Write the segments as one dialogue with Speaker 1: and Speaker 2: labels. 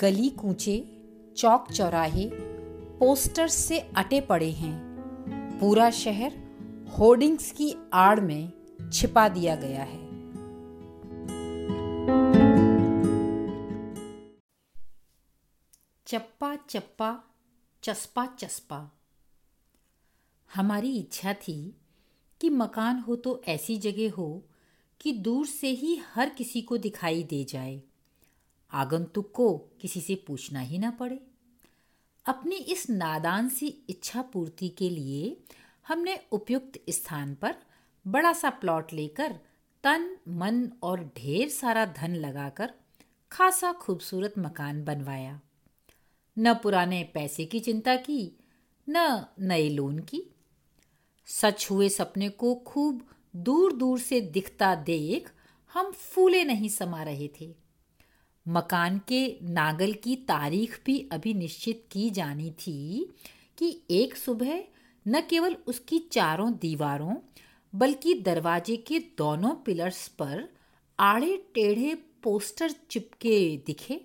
Speaker 1: गली कूचे, चौक चौराहे पोस्टर्स से अटे पड़े हैं। पूरा शहर होर्डिंग्स की आड़ में छिपा दिया गया है। चप्पा चप्पा, चस्पा चस्पा। हमारी इच्छा थी कि मकान हो तो ऐसी जगह हो कि दूर से ही हर किसी को दिखाई दे जाए। आगंतुक को किसी से पूछना ही ना पड़े। अपनी इस नादान सी इच्छा पूर्ति के लिए हमने उपयुक्त स्थान पर बड़ा सा प्लॉट लेकर तन, मन और ढेर सारा धन लगाकर खासा खूबसूरत मकान बनवाया। न पुराने पैसे की चिंता की, न नए लोन की। सच हुए सपने को खूब दूर दूर से दिखता देख हम फूले नहीं समा रहे थे। मकान के नागल की तारीख भी अभी निश्चित की जानी थी कि एक सुबह न केवल उसकी चारों दीवारों, बल्कि दरवाजे के दोनों पिलर्स पर आड़े टेढ़े पोस्टर चिपके दिखे।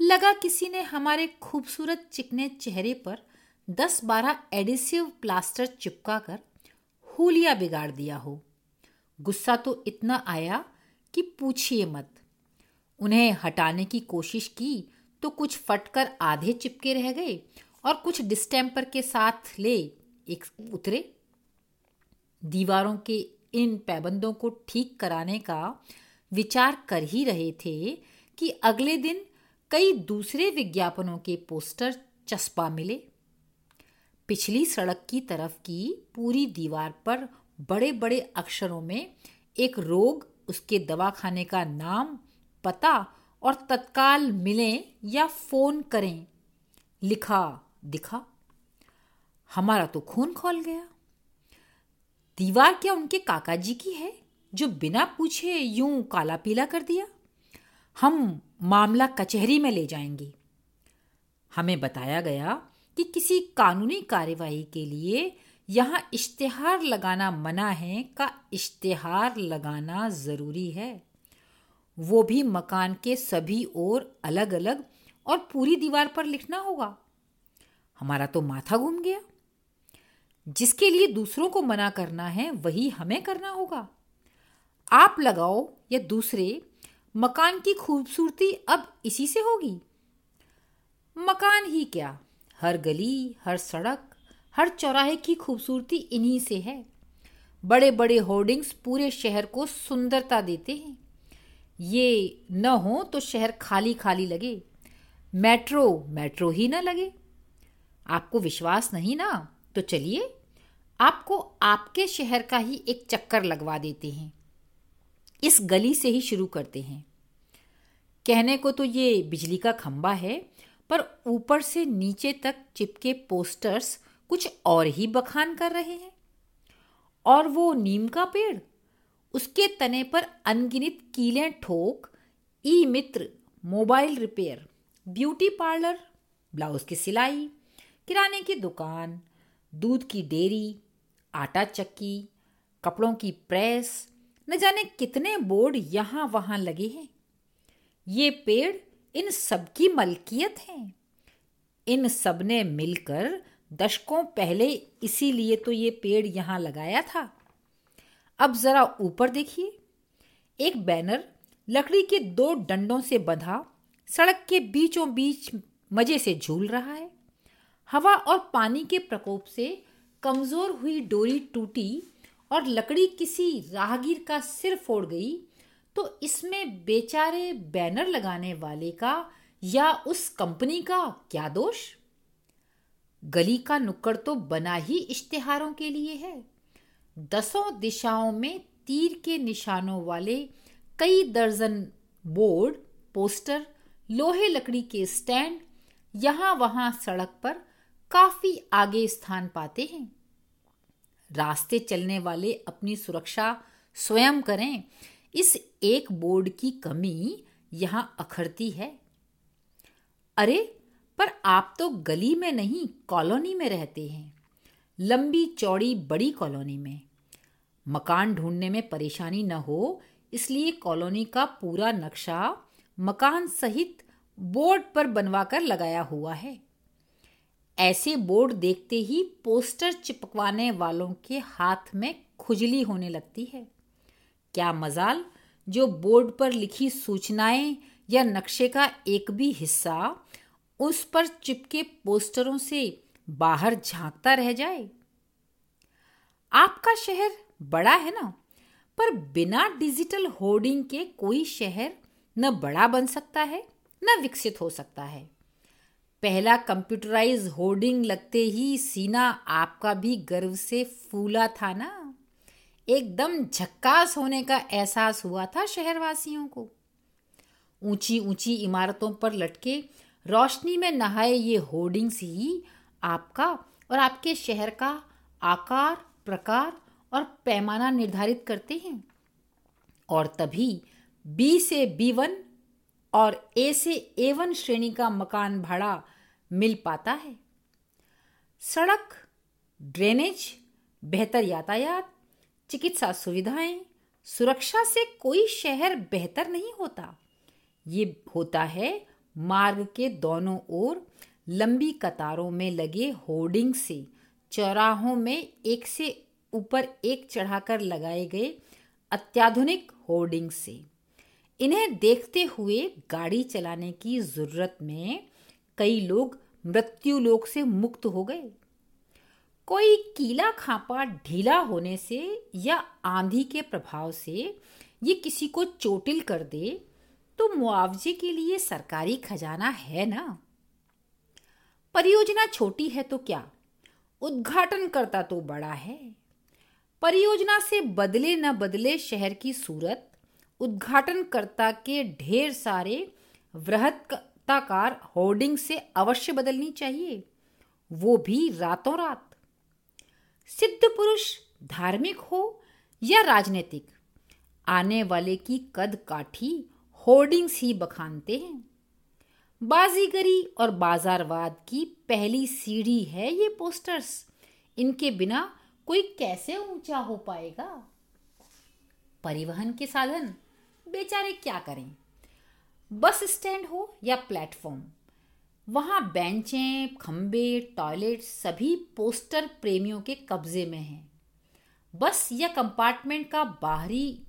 Speaker 1: लगा किसी ने हमारे खूबसूरत चिकने चेहरे पर दस बारह एडिसिव प्लास्टर चिपका कर हुलिया बिगाड़ दिया हो। गुस्सा तो इतना आया कि पूछिए मत। उन्हें हटाने की कोशिश की तो कुछ फटकर आधे चिपके रह गए और कुछ डिस्टेम्पर के साथ ले एक उतरे। दीवारों के इन पैबंदों को ठीक कराने का विचार कर ही रहे थे कि अगले दिन कई दूसरे विज्ञापनों के पोस्टर चस्पा मिले। पिछली सड़क की तरफ़ की पूरी दीवार पर बड़े बड़े अक्षरों में एक रोग उसके दवाखाने का नाम पता और तत्काल मिलें या फ़ोन करें। लिखा, दिखा। हमारा तो खून खोल गया। दीवार क्या उनके काका जी की है, जो बिना पूछे यूँ काला पीला कर दिया? हम मामला कचहरी में ले जाएँगे। हमें बताया गया कि किसी कानूनी कार्यवाही के लिए यहाँ इश्तेहार लगाना मना है, का इश्तेहार लगाना ज़रूरी है। वो भी मकान के सभी ओर अलग अलग और पूरी दीवार पर लिखना होगा। हमारा तो माथा घूम गया। जिसके लिए दूसरों को मना करना है, वही हमें करना होगा। आप लगाओ या दूसरे, मकान की खूबसूरती अब इसी से होगी। मकान ही क्या? हर गली, हर सड़क, हर चौराहे की खूबसूरती इन्हीं से है। बड़े बड़े होर्डिंग्स पूरे शहर को सुंदरता देते हैं। ये न हो तो शहर खाली खाली लगे। मेट्रो मेट्रो ही ना लगे। आपको विश्वास नहीं ना? तो चलिए, आपको आपके शहर का ही एक चक्कर लगवा देते हैं। इस गली से ही शुरू करते हैं। कहने को तो ये बिजली का खंबा है, पर ऊपर से नीचे तक चिपके पोस्टर्स कुछ और ही बखान कर रहे हैं। और वो नीम का पेड़ उसके तने पर अनगिनत कीलें ठोक e Mitra mobile repair, beauty parlour, blouse की सिलाई, किराने की दुकान, दूध की डेयरी आटा चक्की, कपड़ों की प्रेस, न जाने कितने बोर्ड यहाँ वहाँ लगे हैं। ये पेड़ इन सबकी मलकियत हैं। इन सबने मिलकर दशकों पहले इसीलिए तो ये पेड़ यहाँ लगाया था। अब जरा ऊपर देखिए। एक बैनर लकड़ी के दो डंडों से बंधा, सड़क के बीचों बीच मज़े से झूल रहा है। हवा और पानी के प्रकोप से कमज़ोर हुई डोरी टूटी और लकड़ी किसी राहगीर का सिर फोड़ गई तो इसमें बेचारे बैनर लगाने वाले का या उस कंपनी का क्या दोष? गली का नुक्कड़ तो बना ही इश्तेहारों के लिए है। दसों दिशाओं में तीर के निशानों वाले कई दर्जन बोर्ड, पोस्टर, लोहे लकड़ी के स्टैंड यहाँ वहाँ सड़क पर काफ़ी आगे स्थान पाते हैं। रास्ते चलने वाले अपनी सुरक्षा स्वयं करें, इस एक बोर्ड की कमी यहाँ अखरती है। अरे, पर आप तो गली में नहीं, कॉलोनी में रहते हैं। लंबी चौड़ी बड़ी कॉलोनी में। मकान ढूँढने में परेशानी न हो, इसलिए कॉलोनी का पूरा नक्शा मकान सहित बोर्ड पर बनवाकर लगाया हुआ है। ऐसे बोर्ड देखते ही पोस्टर चिपकवाने वालों के हाथ में खुजली होने लगती है। क्या मजाल, जो बोर्ड पर लिखी सूचनाएँ या नक्शे का एक भी हिस्सा उस पर चिपके पोस्टरों से बाहर झांकता रह जाए। शहर बड़ा है ना, पर बिना डिजिटल होर्डिंग के कोई शहर न बड़ा बन सकता है, न विकसित हो सकता है। पहला कंप्यूटराइज होर्डिंग लगते ही सीना आपका भी गर्व से फूला था ना। एकदम झक्कास होने का एहसास हुआ था शहरवासियों को। ऊँची ऊँची इमारतों पर लटके रोशनी में नहाए ये होर्डिंग्स ही आपका और आपके शहर का आकार, प्रकार और पैमाना निर्धारित करते हैं। और तभी बी से बी वन और ए से ए वन श्रेणी का मकान भाड़ा मिल पाता है। सड़क ड्रेनेज बेहतर यातायात, चिकित्सा सुविधाएँ, सुरक्षा से कोई शहर बेहतर नहीं होता। ये होता है मार्ग के दोनों ओर लंबी कतारों में लगे होर्डिंग से, चौराहों में एक से ऊपर एक चढ़ाकर लगाए गए अत्याधुनिक होर्डिंग से। इन्हें देखते हुए गाड़ी चलाने की ज़रूरत में कई लोग मृत्यु लोक से मुक्त हो गए। कोई कीला खापा ढीला होने से या आंधी के प्रभाव से ये किसी को चोटिल कर दे तो मुआवजे के लिए सरकारी खजाना है ना? परियोजना छोटी है तो क्या? उद्घाटन करता तो बड़ा है। परियोजना से बदले न बदले शहर की सूरत, उद्घाटनकर्ता के ढेर सारे वृहत्ताकार होर्डिंग से अवश्य बदलनी चाहिए। वो भी रातों रात। सिद्ध पुरुष धार्मिक हो या राजनीतिक, आने वाले की कद काठी होर्डिंग्स ही बखानते हैं। बाजीगरी और बाजारवाद की पहली सीढ़ी है ये पोस्टर्स। इनके बिना कोई कैसे ऊँचा हो पाएगा? परिवहन के साधन? बेचारे क्या करें? बस स्टैंड हो या प्लेटफॉर्म? वहाँ बेंचें खम्बे टॉयलेट सभी पोस्टर प्रेमियों के कब्जे में हैं। बस या कंपार्टमेंट का बाहरी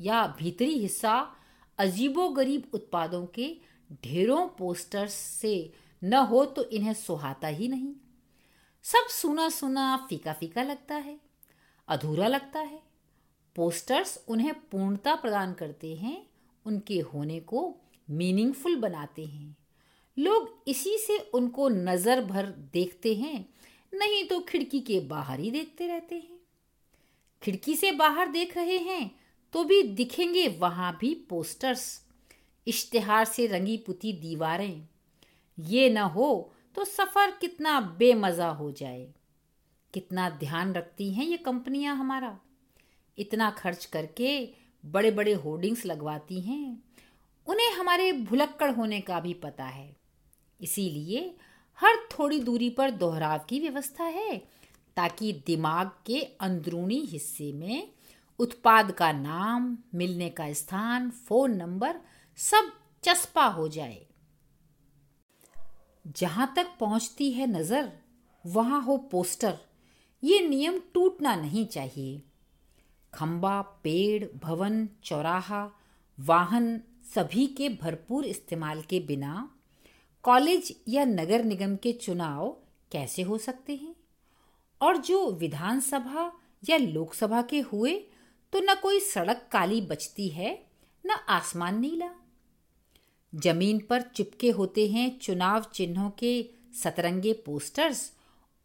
Speaker 1: या भीतरी हिस्सा अजीबो गरीब उत्पादों के ढेरों पोस्टर्स से न हो तो इन्हें सुहाता ही नहीं। सब सुना सुना फीका फीका लगता है, अधूरा लगता है। पोस्टर्स उन्हें पूर्णता प्रदान करते हैं, उनके होने को मीनिंगफुल बनाते हैं। लोग इसी से उनको नज़र भर देखते हैं, नहीं तो खिड़की के बाहर ही देखते रहते हैं। खिड़की से बाहर देख रहे हैं तो भी दिखेंगे वहाँ भी पोस्टर्स इश्तिहार से रंगी पुती दीवारें। ये न हो तो सफ़र कितना बेमज़ा हो जाए। कितना ध्यान रखती हैं ये कंपनियाँ हमारा। इतना खर्च करके बड़े बड़े होर्डिंग्स लगवाती हैं। उन्हें हमारे भुलक्कड़ होने का भी पता है। इसीलिए हर थोड़ी दूरी पर दोहराव की व्यवस्था है, ताकि दिमाग के अंदरूनी हिस्से में उत्पाद का नाम, मिलने का स्थान, फ़ोन नंबर सब चस्पा हो जाए। जहाँ तक पहुँचती है नज़र, वहाँ हो पोस्टर। ये नियम टूटना नहीं चाहिए। खंबा, पेड़, भवन, चौराहा, वाहन सभी के भरपूर इस्तेमाल के बिना कॉलेज या नगर निगम के चुनाव कैसे हो सकते हैं? और जो विधानसभा या लोकसभा के हुए तो न कोई सड़क काली बचती है, न आसमान नीला। ज़मीन पर चिपके होते हैं चुनाव चिन्हों के सतरंगे पोस्टर्स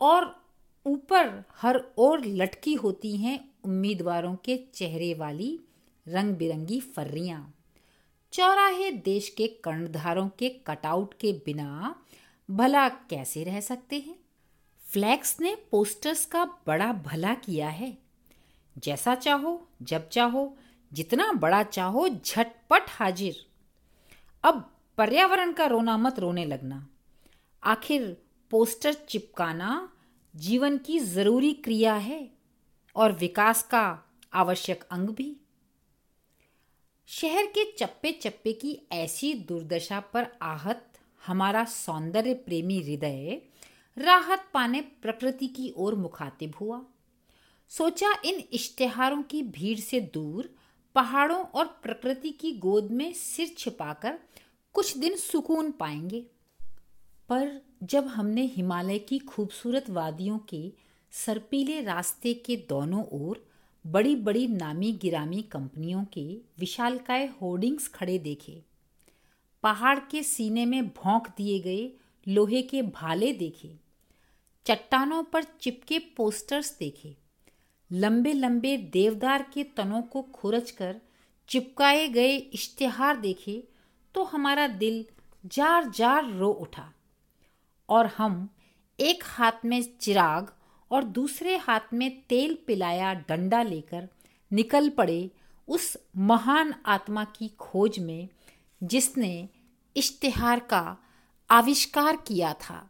Speaker 1: और ऊपर हर ओर लटकी होती हैं उम्मीदवारों के चेहरे वाली रंग बिरंगी फर्रियाँ। चौराहे देश के कर्णधारों के कटआउट के बिना भला कैसे रह सकते हैं? फ्लैक्स ने पोस्टर्स का बड़ा भला किया है। जैसा चाहो, जब चाहो, जितना बड़ा चाहो, झटपट हाजिर। अब पर्यावरण का रोना मत रोने लगना। आखिर पोस्टर चिपकाना जीवन की ज़रूरी क्रिया है और विकास का आवश्यक अंग भी। शहर के चप्पे चप्पे की ऐसी दुर्दशा पर आहत हमारा सौंदर्य प्रेमी हृदय राहत पाने प्रकृति की ओर मुखातिब हुआ। सोचा इन इश्तेहारों की भीड़ से दूर पहाड़ों और प्रकृति की गोद में सिर छिपाकर कुछ दिन सुकून पाएँगे। पर जब हमने हिमालय की खूबसूरत वादियों के सरपीले रास्ते के दोनों ओर बड़ी बड़ी नामी गिरामी कंपनियों के विशालकाय होर्डिंग्स खड़े देखे, पहाड़ के सीने में भोंक दिए गए लोहे के भाले देखे, चट्टानों पर चिपके पोस्टर्स देखे लंबे लंबे देवदार के तनों को खुरच कर चिपकाए गए इश्तेहार देखे तो हमारा दिल जार जार रो उठा। और हम एक हाथ में चिराग और दूसरे हाथ में तेल पिलाया डंडा लेकर निकल पड़े उस महान आत्मा की खोज में जिसने इश्तिहार का आविष्कार किया था।